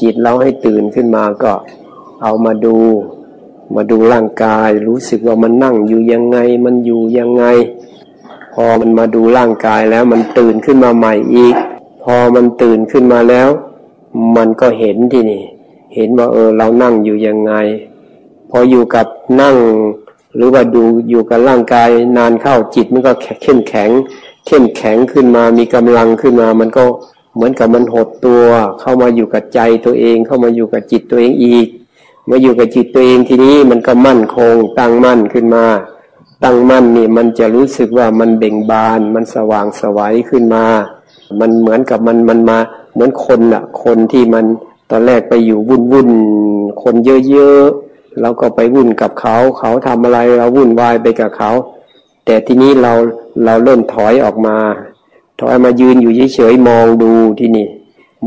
จิตเราให้ตื่นขึ้นมาก็เอามาดู มาดูร่างกาย รู้สึกว่ามันนั่งอยู่ยังไง มันอยู่ยังไง พอมันมาดูร่างกายแล้วมันตื่นขึ้นมาใหม่อีก พอมันตื่นขึ้นมาแล้ว มันก็เห็นที่นี่ เห็นว่าเออเรานั่งอยู่ยังไง พออยู่กับนั่ง หรือว่าดูอยู่กับร่างกายนานเข้าจิตมันก็เข้มแข็ง เข้มแข็งขึ้นมามีกำลังขึ้นมามันก็ เหมือนกับมันหดตัว เข้ามาอยู่กับใจตัวเอง เข้ามาอยู่กับจิตตัวเองอีกมาอยู่กับจิตตัวเองทีนี้มันก็มั่นคง ตั้งมั่นขึ้นมา ตั้งมั่นนี่มันจะรู้สึกว่ามันเบ่งบาน มันสว่างสวัยขึ้นมา มันเหมือนกับมันมันมาเหมือนคนอะคนที่มันตอนแรกไปอยู่วุ่นวุ่นคนเยอะๆเราก็ไปวุ่นกับเขา เขาทำอะไรเราวุ่นวายไปกับเขา แต่ทีนี้เราเราเริ่มถอยออกมา ถอยมายืนอยู่เฉยๆมองดูที่นี่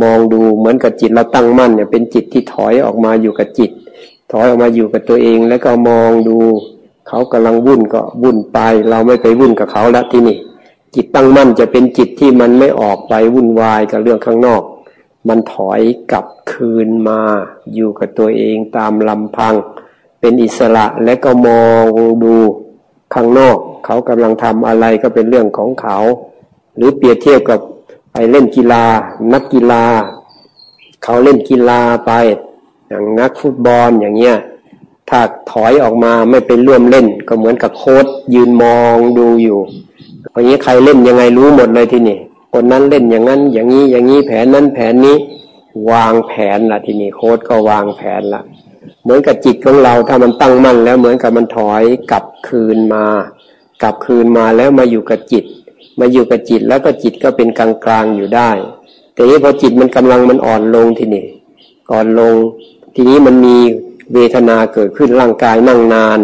มองดูเหมือนกับจิตเราตั้งมั่นเนี่ยเป็นจิตที่ถอยออกมาอยู่กับจิต ถอยออกมาอยู่กับตัวเองแล้วก็มองดู เขากำลังวุ่นก็วุ่นไป เราไม่ไปวุ่นกับเขาล้วที่นี่ จิตตั้งมั่นจะเป็นจิตที่มันไม่ออกไปวุ่นวายกับเรื่องข้างนอก มันถอยกลับคืนมาอยู่กับตัวเองตามลำพัง เป็นอิสระและก็มองดูข้างนอก เขากำลังทำอะไรก็เป็นเรื่องของเขา หรือเปรียบเทียบกับไปเล่นกีฬา นักกีฬา เขาเล่นกีฬาไป อย่างนักฟุตบอลอย่างเงี้ยถ้าถอยออกมาไม่ไปร่วมเล่น ก็เหมือนกับโค้ดยืนมองดูอยู่อย่างนี้ใครเล่นยังไงรู้หมดเลยที่นี่คนนั้นเล่นอย่างนั้น อย่างนี้อย่างนี้แผนนั้นแผนนี้ วางแผนละทีนี้โค้ดก็วางแผนละเหมือนกับจิตของเราถ้ามันตั้งมั่นแล้วเหมือนกับมันถอยกลับคืนมา กลับคืนมาแล้วมาอยู่กับจิต มาอยู่กับจิตแล้วก็จิตก็เป็นกลางกลางอยู่ได้ แต่นี้พอจิตมันกำลังมันอ่อนลงทีนี้ก่อนลง ทีนี้มันมีเวทนาเกิดขึ้นร่างกายนั่งนาน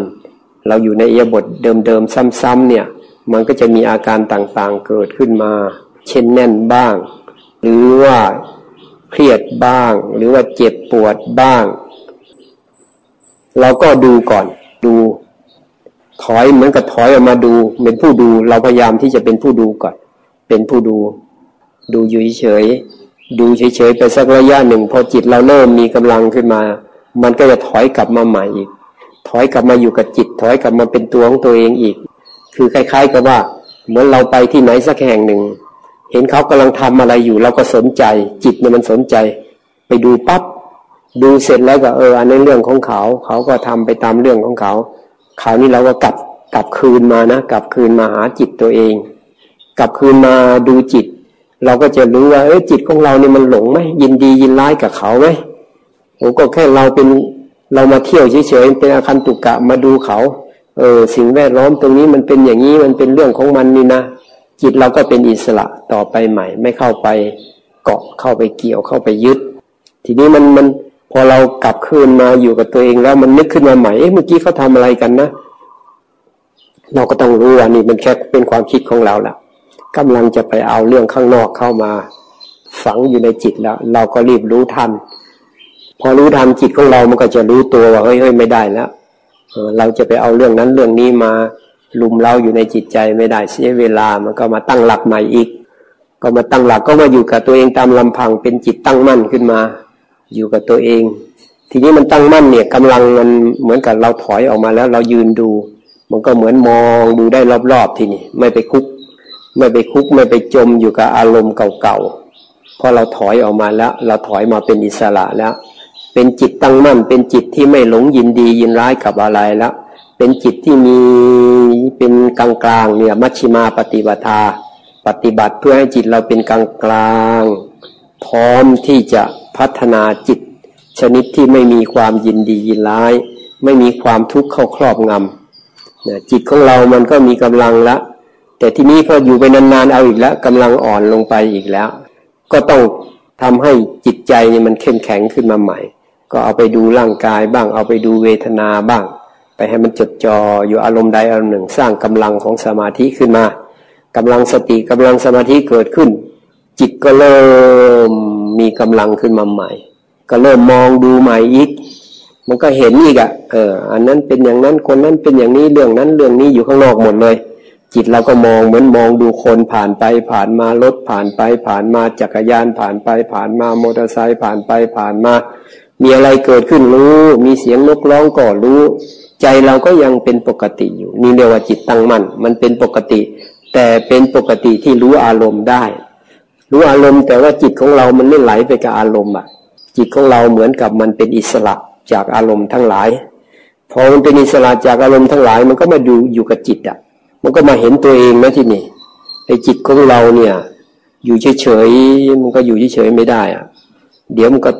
เราอยู่ในเอียบทเดิมๆซ้ำๆเนี่ย มันก็จะมีอาการต่างๆเกิดขึ้นมา เช่นแน่นบ้าง หรือว่าเครียดบ้าง หรือว่าเจ็บปวดบ้าง เราก็ดูก่อนดู ถอยเหมือนกับถอยออกมาดู เป็นผู้ดูเราพยายามที่จะเป็นผู้ดูก่อน เป็นผู้ดู ดูอยู่เฉยดูเฉยๆไปสักระยะหนึ่ง พอจิตเราเริ่มมีกำลังขึ้นมา มันก็จะถอยกลับมาใหม่อีก ถอยกลับมาอยู่กับจิต ถอยกลับมาเป็นตัวของตัวเองอีก คือคล้าย ๆ กับว่า เหมือนเราไปที่ไหนสักแห่งหนึ่ง เห็นเขากำลังทำอะไรอยู่เราก็สนใจ จิตเนี่ยมันสนใจ ไปดูปับ๊บดูเสร็จแล้วก็เอออันนี้เรื่องของเขา เขาก็ทำไปตามเรื่องของเขา คราวนี้เราก็กลับกลับคืนมานะกลับคืนมาหาจิตตัวเอง กลับคืนมาดูจิต เราก็จะรู้ว่าเออจิตของเราเนี่ยมันหลงไหมยินดียินร้ายกับเขาไหมโอ้ก็แค่เราเป็นเรามาเที่ยวเฉยๆเป็นอาคันตุกกะมาดูเขา เออสิ่งแวดล้อมตรงนี้มันเป็นอย่างนี้มันเป็นเรื่องของมันนี่นะจิตเราก็เป็นอิสระต่อไปใหม่ ไม่เข้าไปเกาะเข้าไปเกี่ยวเข้าไปยึด ทีนี้มันมัน อเรากลับคืนมาอยู่กับตัวเองแล้วมันนึกขึ้นมาใหม่เอ๊ะเมื่อกี้เขาทำอะไรกันนะเราก็ต้องรู้ว่านี่มันแค่เป็นความคิดของเราละกำลังจะไปเอาเรื่องข้างนอกเข้ามา ฝังอยู่ในจิตแล้ว เราก็รีบรู้ทัน พอรู้ทันจิตของเรามันก็จะรู้ตัวว่าเฮ้ยไม่ได้แล้วเราจะไปเอาเรื่องนั้นเรื่องนี้มาลุมเราอยู่ในจิตใจไม่ได้เสียเวลามันก็มาตั้งหลักใหม่อีก ก็มาตั้งหลักก็มาอยู่กับตัวเองตามลำพังเป็นจิตตั้งมั่นขึ้นมา อยู่กับตัวเอง ทีนี้มันตั้งมั่นเนี่ยกำลังมันเหมือนกับเราถอยออกมาแล้วเรายืนดู มันก็เหมือนมองดูได้รอบๆทีนี้ไม่ไปคุก ไม่ไปคุกไม่ไปจมอยู่กับอารมณ์เก่าๆพอเราถอยออกมาแล้ว เราถอยมาเป็นอิสระแล้ว เป็นจิตตั้งมั่น เป็นจิตที่ไม่หลงยินดียินร้ายกับอะไรแล้ว เป็นจิตที่มีเป็นกลางกลางเนี่ยมัชชิมาปฏิบัติปฏิบัติเพื่อให้จิตเราเป็นกลางกลาง พร้อมที่จะพัฒนาจิต ชนิดที่ไม่มีความยินดียินร้าย ไม่มีความทุกข์เข้าครอบงำจิตของเรามันก็มีกำลังละ แต่ที่นี้พออยู่ไปนานๆเอาอีกแล้วกำลังอ่อนลงไปอีกแล้ว ก็ต้องทำให้จิตใจนี่มันเข้มแข็งขึ้นมาใหม่ ก็เอาไปดูร่างกายบ้าง เอาไปดูเวทนาบ้าง ไปให้มันจดจ่ออยู่อารมณ์ใดอารมณ์หนึ่ง สร้างกำลังของสมาธิขึ้นมากำลังสติกำลังสมาธิเกิดขึ้น จิตก็เริ่มมีกำลังขึ้นมาใหม่ ก็เริ่มมองดูใหม่อีก มันก็เห็นอีกอะ่ะเออ อันนั้นเป็นอย่างนั้นคนนั้นเป็นอย่างนี้เรื่องนั้นเรื่องนี้อยู่ข้างนอกหมดเลย จิตเราก็มองเหมือนมองดูคนผ่านไปผ่านมารถผ่านไป ผ่านมาจักรยานผ่านไป ผ่านมามอเตอร์ไซค์ผ่านไปผ่านมา มีอะไรเกิดขึ้นรู้ มีเสียงนกร้องก็รู้ ใจเราก็ยังเป็นปกติอยู่ นี่เรียกว่าจิตตั้งมั่นมันเป็นปกติ แต่เป็นปกติที่รู้อารมณ์ได้ รู้อารมณ์แต่ว่าจิตของเรามันไม่ไหลไปกับอารมณ์อะ จิตของเราเหมือนกับมันเป็นอิสระจากอารมณ์ทั้งหลาย พอมันเป็นอิสระจากอารมณ์ทั้งหลาย มันก็มาดูอยู่กับจิตอะ มันก็มาเห็นตัวเองนะที่นี่ไอ้จิตของเราเนี่ย อยู่เฉยๆมันก็อยู่เฉยๆไม่ได้อะเดี๋ยวมันก็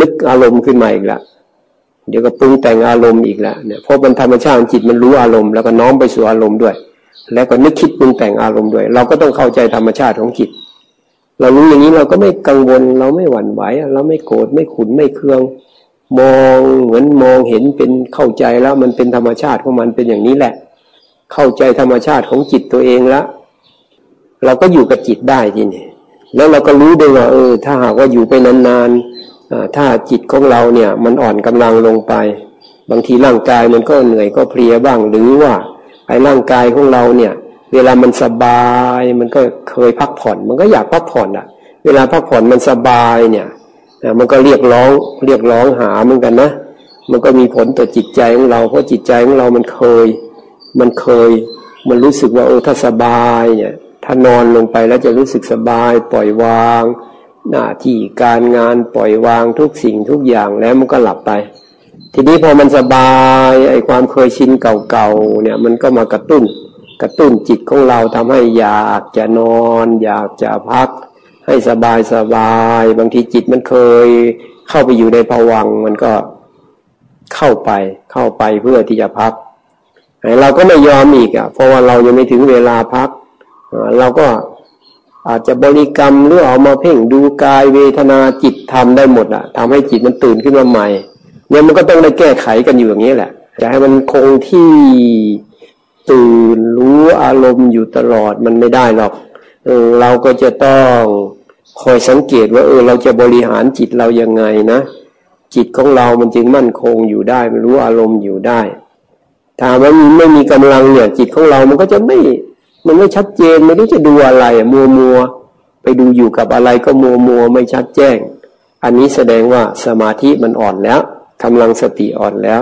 นึกอารมณ์ขึ้นมาอีกละเดี๋ยวก็ปรุงแต่งอารมณ์อีกล้วเนี่ยเพราะมันธรรมชาติจิตมันรู้อารมณ์แล้วก็น้อมไปสู่อารมณ์ด้วย แล้วก็นึกคิดปรุงแต่งอารมณ์ด้วย เราก็ต้องเข้าใจธรรมชาติของจิต เรารู้อย่างนี้เราก็ไม่กังวล เราไม่หวั่นไหวเราไม่โกรธไม่ขุนไม่เคือง มองเหมือนมองเห็นเป็นเข้าใจแล้วมันเป็นธรรมชาติของมันเป็นอย่างนี้แหละ เข้าใจธรรมชาติของจิตตัวเองแล้วเราก็อยู่กับจิตได้ทีนี้แล้วเราก็รู้ด้วยว่าเออ ถ้าหากว่าอยู่ไปนานๆถ้าจิตของเราเนี่ย มันอ่อนกำลังลงไป บางทีร่างกายมันก็เหนื่อยก็เพลียบ้างหรือว่าไอ้ร่างกายของเราเนี่ย เวลามันสบายมันก็เคยพักผ่อน มันก็อยากพักผ่อนอะ เวลาพักผ่อนมันสบายเนี่ยมันก็เรียกร้องเรียกร้องหาเหมือนกันนะ มันก็มีผลต่อจิตใจของเราเพราะจิตใจของเรามันเคย มันเคย มันรู้สึกว่าโอ้ถ้าสบายเนี่ย ถ้านอนลงไปแล้วจะรู้สึกสบาย ปล่อยวาง หน้าที่การงานปล่อยวางทุกสิ่งทุกอย่างแล้วมันก็หลับไป ทีนี้พอมันสบายไอ้ความเคยชินเก่าๆเนี่ย มันก็มากระตุ้น กระตุ้นจิตของเราทำให้อยากจะนอน อยากจะพัก ให้สบายสบาย บางทีจิตมันเคย เข้าไปอยู่ในภวังมันก็เข้าไปเข้าไปเพื่อที่จะพักเราก็ไม่ยอมอีกอะ เพราะว่าเรายังไม่ถึงเวลาพักเราก็อาจจะบริกรรมหรือเอามาเพ่งดูกายเวทนาจิตทำได้หมดอะทำให้จิตมันตื่นขึ้นมาใหม่เนี่ยมันก็ต้องได้แก้ไขกันอยู่อย่างนี้แหละจะให้มันคงที่ ตื่นรู้อารมณ์อยู่ตลอดมันไม่ได้หรอกเออเราก็จะต้องคอยสังเกตว่าเออเราจะบริหารจิตเรายังไงนะจิตของเรามันจึงมั่นคงอยู่ได้มันรู้อารมณ์อยู่ได้ ถ้ามันไม่มีกำลังเนี่ย จิตของเรามันก็จะไม่ มันไม่ชัดเจนไม่รู้จะดูอะไรมัวมัวไปดูอยู่กับอะไรก็มัวมัวไม่ชัดแจ้ง อันนี้แสดงว่าสมาธิมันอ่อนแล้วกำลังสติอ่อนแล้ว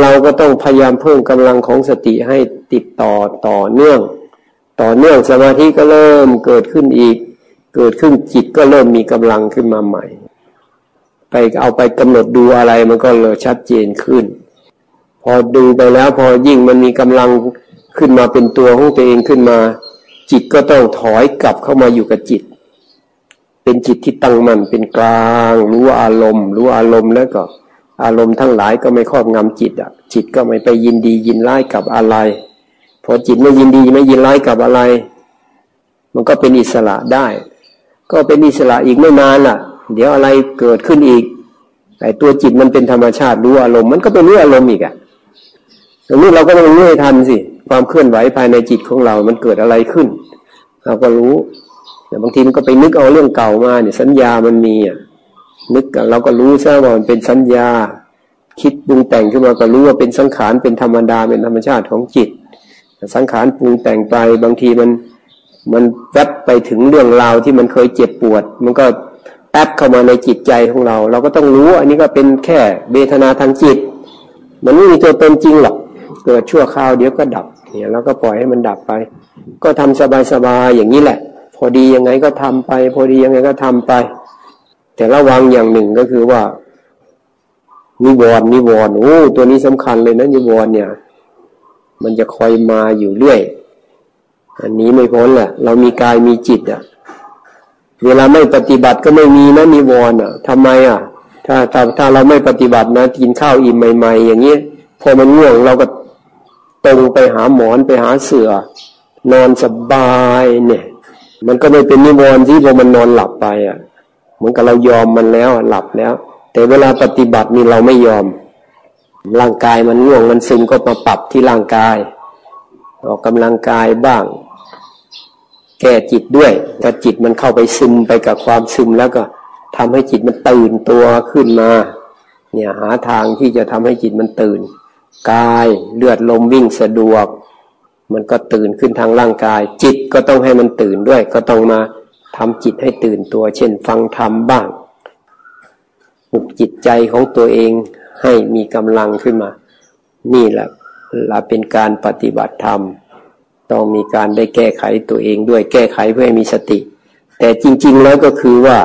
เราก็ต้องพยายามเพิ่มกำลังของสติให้ติดต่อต่อเนื่อง ต่อเนื่องสมาธิก็เริ่มเกิดขึ้นอีก เกิดขึ้นจิตก็เริ่มมีกำลังขึ้นมาใหม่ ไปเอาไปกำหนดดูอะไรมันก็เลยชัดเจนขึ้น พอดูไปแล้วพอยิ่งมันมีกำลังขึ้นมาเป็นตัวของตัวเองขึ้นมา จิตก็ต้องถอยกลับเข้ามาอยู่กับจิต เป็นจิตที่ตั้งมั่นเป็นกลาง รู้อารมณ์ รู้อารมณ์แล้วก็ อารมณ์ทั้งหลายก็ไม่ครอบงำจิตอะ จิตก็ไม่ไปยินดียินร้ายกับอะไร พอจิตไม่ยินดีไม่ยินร้ายกับอะไร มันก็เป็นอิสระได้ ก็เป็นอิสระอีกไม่นานล่ะ เดี๋ยวอะไรเกิดขึ้นอีกแต่ตัวจิตมันเป็นธรรมชาติรู้อารมณ์มันก็เป็นรู้อารมณ์อีกอะอันนี้เราก็ต้องรู้ให้ทันสิความเคลื่อนไหวภายในจิตของเรามันเกิดอะไรขึ้นเราก็รู้แต่บางทีมันก็ไปนึกเอาเรื่องเก่ามาเนี่ยสัญญามันมีอะ นึกเราก็รู้ซะว่ามันเป็นสัญญา คิดปรุงแต่งขึ้นมาก็รู้ว่าเป็นสังขารเป็นธรรมดาเป็นธรรมชาติของจิต สังขารปรุงแต่งไปบางทีมันมันแวบไปถึงเรื่องราวที่มันเคยเจ็บปวด มันก็แอบเข้ามาในจิตใจของเรา เราก็ต้องรู้อันนี้ก็เป็นแค่เบทนาทางจิต มันไม่มีตัวเป็นจริงหรอกเกิดชั่วคราวเดี๋ยวก็ดับเนี่ยแล้วก็ปล่อยให้มันดับไป ก็ทำสบายๆอย่างนี้แหละ พอดียังไงก็ทำไป พอดียังไงก็ทำไป แต่ระวังอย่างหนึ่งก็คือว่า นิวรณ์นิวรณ์โอ้ตัวนี้สำคัญเลยนะนิวรณ์เนี่ย มันจะคอยมาอยู่เรื่อย อันนี้ไม่พ้นแหละเรามีกายมีจิตอะ เวลาไม่ปฏิบัติก็ไม่มีนะนิวรณ์อะทำไมอะ ถ้าถ้าถ้าเราไม่ปฏิบัตินะกินข้าวอิ่มใหม่ ๆ อย่างเงี้ยพอมันง่วงเราก็ตรงไปหาหมอนไปหาเสือนอนสบายเนี่ย มันก็ไม่เป็นนิวรณ์ที่พอมันนอนหลับไปอะ มือนกับเรายอมมันแล้วหลับแล้ว แต่เวลาปฏิบัตินี่เราไม่ยอม ร่างกายมันง่วงมันซึมก็มาปรับที่ร่างกาย ออกกำลังกายบ้าง แก้จิตด้วยถ้าจิตมันเข้าไปซึมไปกับความซึมแล้วก็ทำให้จิตมันตื่นตัวขึ้นมา เนี่ยหาทางที่จะทำให้จิตมันตื่น กายเลือดลมวิ่งสะดวก มันก็ตื่นขึ้นทางร่างกาย จิตก็ต้องให้มันตื่นด้วย ก็ต้องมา ทำจิตให้ตื่นตัว เช่น ฟังธรรมบ้างปลุกจิตใจของตัวเองให้มีกำลังขึ้นมา นี่แหละเราเป็นการปฏิบัติธรรม ต้องมีการได้แก้ไขตัวเองด้วยแก้ไขเพื่อให้มีสติ แต่จริง ๆ แล้วก็คือว่า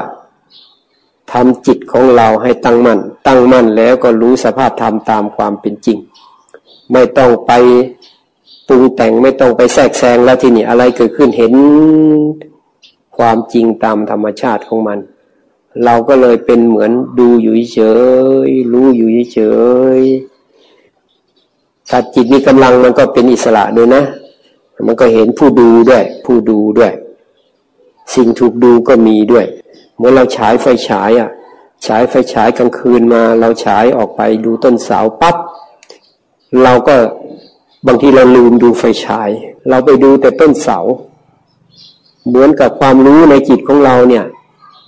ทำจิตของเราให้ตั้งมัน่น ตั้งมั่นแล้วก็รู้สภาพธรรมตามความเป็นจริง ไม่ต้องไปปรุงแต่งไม่ต้องไปแทรกแซงแล้วทีนี้อะไรเกิดขึ้นเห็น ความจริงตามธรรมชาติของมัน เราก็เลยเป็นเหมือนดูอยู่เฉยรู้อยู่เฉยถ้าจิตมีกำลังมันก็เป็นอิสระด้วยนะ มันก็เห็นผู้ดูด้วย ผู้ดูด้วย สิ่งถูกดูก็มีด้วย เมื่อเราฉายไฟฉายอะฉายไฟฉายกลางคืนมาเราฉายออกไปดูต้นเสาปั๊บเราก็บางทีเราลืมดูไฟฉาย เราไปดูแต่ต้นเสา เหมือนกับความรู้ในจิตของเราเนี่ย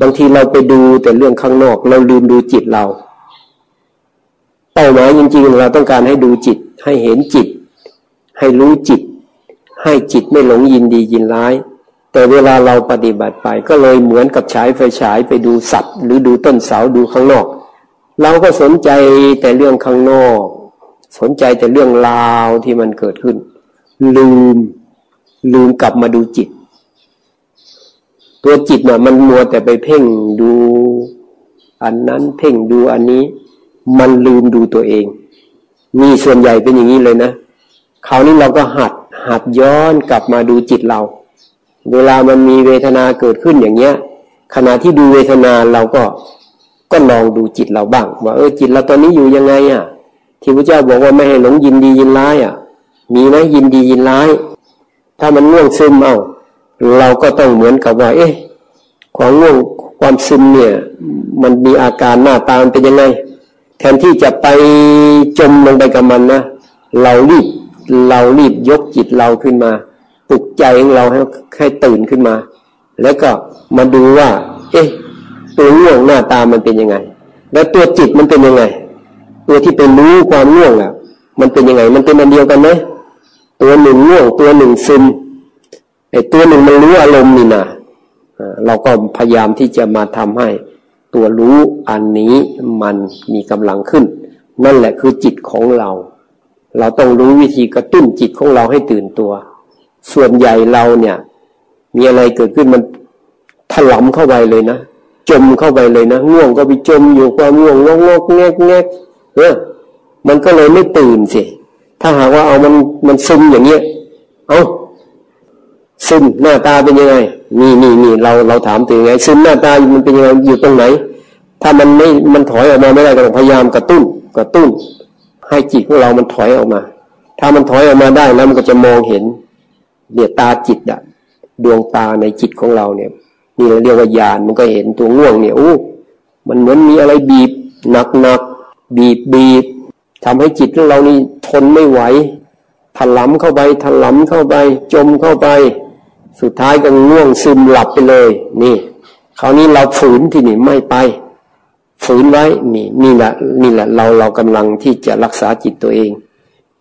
บางทีเราไปดูแต่เรื่องข้างนอก เราลืมดูจิตเรา เป้าหมายจริง ๆ เราต้องการให้ดูจิต ให้เห็นจิต ให้รู้จิต ให้จิตไม่หลงยินดียินร้าย แต่เวลาเราปฏิบัติไปก็เลยเหมือนกับฉายไฟฉายไปดูสัตว์ หรือดูต้นเสาดูข้างนอก เราก็สนใจแต่เรื่องข้างนอก สนใจแต่เรื่องราวที่มันเกิดขึ้น ลืมลืมกลับมาดูจิต ตัวจิตน่ะมันมัวแต่ไปเพ่งดู อันนั้นเพ่งดูอันนี้ มันลืมดูตัวเอง มีส่วนใหญ่เป็นอย่างนี้เลยนะคราวนี้เราก็หัดหัดย้อนกลับมาดูจิตเรา เวลามันมีเวทนาเกิดขึ้นอย่างเงี้ย ขณะที่ดูเวทนาเราก็ก็ลองดูจิตเราบ้างว่าเออจิตเราตอนนี้อยู่ยังไงอะ ที่พระเจ้าบอกว่าไม่ให้หลงยินดียินร้ายอะ มีไหมยินดียินร้าย ถ้ามันง่วงซึมเอ้า เราก็ต้องเหมือนกับว่า เอ๊ะความง่วงความซึมเนี่ย มันมีอาการหน้าตาเป็นยังไง แทนที่จะไปจมลงไปกับมันนะเรารีบเรารีบยกจิตเราขึ้นมาปลุกใจของเราให้ให้ตื่นขึ้นมา แล้วก็มาดูว่า เอ๊ะตัวง่วงหน้าตามันเป็นยังไง แล้วตัวจิตมันเป็นยังไง ตัวที่เป็นรู้ความง่วงอะ มันเป็นยังไง มันเป็นอันเดียวกันไหมตัวหนึ่งง่วง ตัวหนึ่งซึม ไอ้ตัวหนึ่งมันรู้อารมณ์นี่นะเราก็พยายามที่จะมาทำให้ตัวรู้อันนี้มันมีกำลังขึ้น นั่นแหละคือจิตของเรา เราต้องรู้วิธีกระตุ้นจิตของเราให้ตื่นตัว ส่วนใหญ่เราเนี่ย มีอะไรเกิดขึ้นมันถลำเข้าไปเลยนะจมเข้าไปเลยนะง่วงก็ไปจมอยู่ความง่วงงงงแงกแงกเออมันก็เลยไม่ตื่นสิถ้าหากว่าเอามันมันซึมอย่างเงี้ยเอา ซึมหน้าตาเป็นยังไงนี่นี่นี่เราเราถามตัวยังไงซึมหน้าตามันเป็นยังไงอยู่ตรงไหน ถ้ามันไม่มันถอยออกมาไม่ได้ก็ต้องพยายามกระตุ้นกระตุ้น ให้จิตของเรามันถอยออกมา ถ้ามันถอยออกมาได้แล้วมันก็จะมองเห็นเนี่ยตาจิตอะดวงตาในจิตของเราเนี่ยนี่เราเรียกว่าญาณมันก็เห็นตัวง่วงเนี่ยโอ้มันเหมือนมีอะไรบีบหนักหนักบีบบีบทำให้จิตของเรานี่ทนไม่ไหวถลำเข้าไปถลำเข้าไป จมเข้าไป สุดท้ายก็ง่วงซึมหลับไปเลย นี่คราวนี้เราฝืนที่นี่ไม่ไป ฝืนไว้นี่นี่แหละนี่แหละเราเรากำลังที่จะรักษาจิตตัวเอง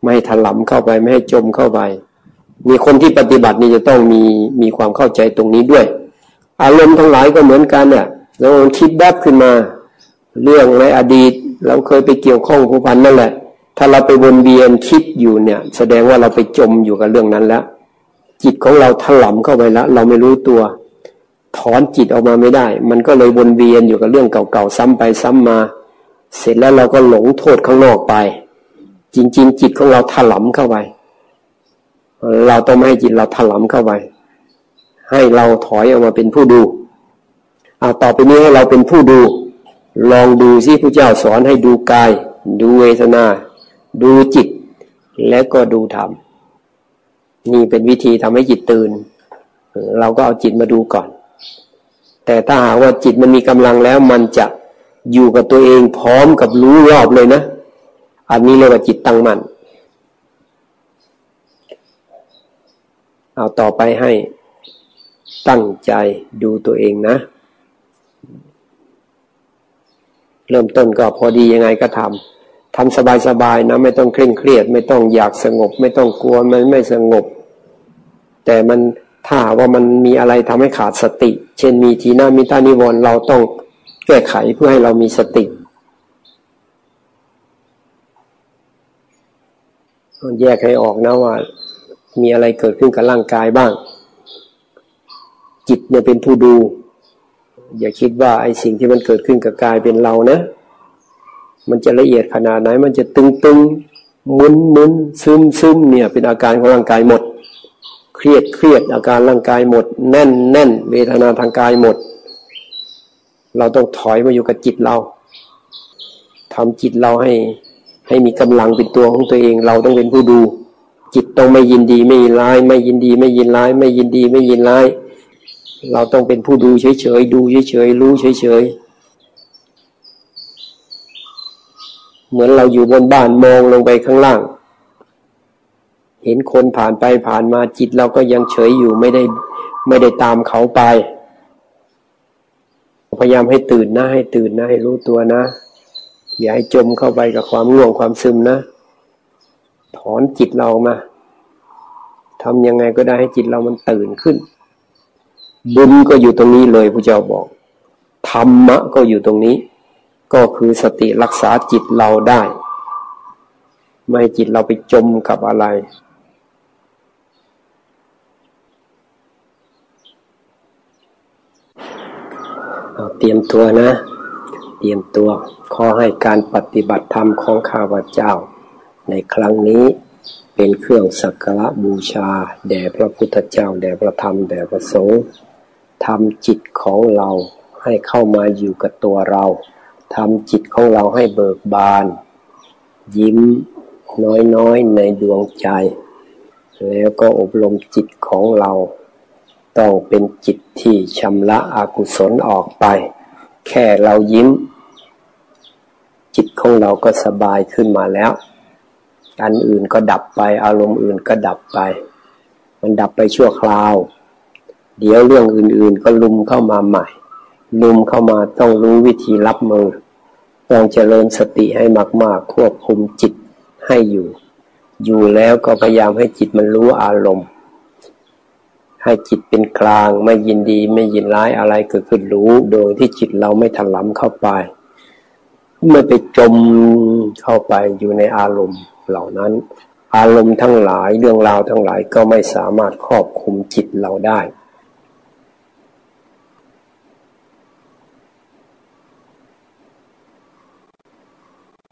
ไม่ถลำเข้าไปไม่ให้จมเข้าไป มีคนที่ปฏิบัตินี่จะต้องมีมีความเข้าใจตรงนี้ด้วย อารมณ์ทั้งหลายก็เหมือนกันเนี่ยเราคิดแบบขึ้นมา เรื่องในอดีต เราเคยไปเกี่ยวข้องผูกพันนั่นแหละ ถ้าเราไปวนเวียนคิดอยู่เนี่ย แสดงว่าเราไปจมอยู่กับเรื่องนั้นแล้ว จิตของเราถลำเข้าไปแล้วเราไม่รู้ตัว ถอนจิตออกมาไม่ได้ มันก็เลยวนเวียนอยู่กับเรื่องเก่าๆซ้ำไปซ้ำมา เสร็จแล้วเราก็หลงโทษข้างนอกไป จริง ๆ จิตของเราถลำเข้าไปเราต้องไม่ให้จิตเราถลำเข้าไปให้เราถอยออกมาเป็นผู้ดูเอาต่อไปนี้ให้เราเป็นผู้ดู ลองดูสิพระเจ้าสอนให้ดูกาย ดูเวทนา ดูจิต และก็ดูธรรม นี่เป็นวิธีทำให้จิตตื่น เราก็เอาจิตมาดูก่อน แต่ถ้าหากว่าจิตมันมีกำลังแล้วมันจะอยู่กับตัวเองพร้อมกับรู้รอบเลยนะ อันนี้เรียกว่าจิตตั้งมัน่นเอาต่อไปให้ตั้งใจดูตัวเองนะ เริ่มต้นก็พอดียังไงก็ทำ ทำสบายๆนะไม่ต้องเคร่งเครียด ไม่ต้องอยากสงบ ไม่ต้องกลัวมันไม่สงบ แต่มันถ้าว่ามันมีอะไรทำให้ขาดสติ เช่นมีทีหน้ามิตานิวรเราต้องแก้ไขเพื่อให้เรามีสติแยกให้ออกนะว่า มีอะไรเกิดขึ้นกับร่างกายบ้าง จิตเนี่ยเป็นผู้ดู อย่าคิดว่าไอ้สิ่งที่มันเกิดขึ้นกับกายเป็นเรานะ มันจะละเอียดขนาดไหน มันจะตึงตึงมึนมึนซึมซึมเนี่ยเป็นอาการของร่างกายหมด เครียดเครียดอาการร่างกายหมด แน่นแน่นเวทนาทางกายหมด เราต้องถอยมาอยู่กับจิตเราทำจิตเราให้ให้มีกำลังเป็นตัวของตัวเอง เราต้องเป็นผู้ดู จิตต้องไม่ยินดีไม่ยินร้าย ไม่ยินดีไม่ยินร้าย ไม่ยินดีไม่ยินร้าย เราต้องเป็นผู้ดูเฉยๆดูเฉยๆรู้เฉยๆ เหมือนเราอยู่บนบ้านมองลงไปข้างล่าง เห็นคนผ่านไปผ่านมาจิตเราก็ยังเฉยอยู่ไม่ได้ไม่ได้ตามเขาไป พยายามให้ตื่นนะให้ตื่นนะให้รู้ตัวนะ อย่าให้จมเข้าไปกับความง่วงความซึมนะ ถอนจิตเรามาทำยังไงก็ได้ให้จิตเรามันตื่นขึ้น บุญก็อยู่ตรงนี้เลยพระเจ้าบอกธรรมะก็อยู่ตรงนี้ ก็คือสติรักษาจิตเราได้ ไม่จิตเราไปจมกับอะไร เตรียมตัวนะ เตรียมตัวขอให้การปฏิบัติธรรมของข้าพเจ้า ในครั้งนี้เป็นเครื่องสักการะบูชา แด่พระพุทธเจ้า แด่พระธรรม แด่พระสงฆ์ทำจิตของเราให้เข้ามาอยู่กับตัวเรา ทำจิตของเราให้เบิกบาน ยิ้มน้อยๆในดวงใจ แล้วก็อบรมจิตของเรา ต้องเป็นจิตที่ชำระอกุศลออกไป แค่เรายิ้ม จิตของเราก็สบายขึ้นมาแล้ว อันอื่นก็ดับไป อารมณ์อื่นก็ดับไป มันดับไปชั่วคราว เดี๋ยวเรื่องอื่นๆก็ลุมเข้ามาใหม่ ลุมเข้ามาต้องรู้วิธีรับมือต้องเจริญสติให้มาก ๆ ควบคุมจิตให้อยู่ อยู่แล้วก็พยายามให้จิตมันรู้อารมณ์ ให้จิตเป็นกลางไม่ยินดีไม่ยินร้ายอะไรเกิดขึ้นรู้ โดยที่จิตเราไม่ถลำเข้าไป ไม่ไปจมเข้าไปอยู่ในอารมณ์เหล่านั้น อารมณ์ทั้งหลายเรื่องราวทั้งหลายก็ไม่สามารถครอบคุมจิตเราได้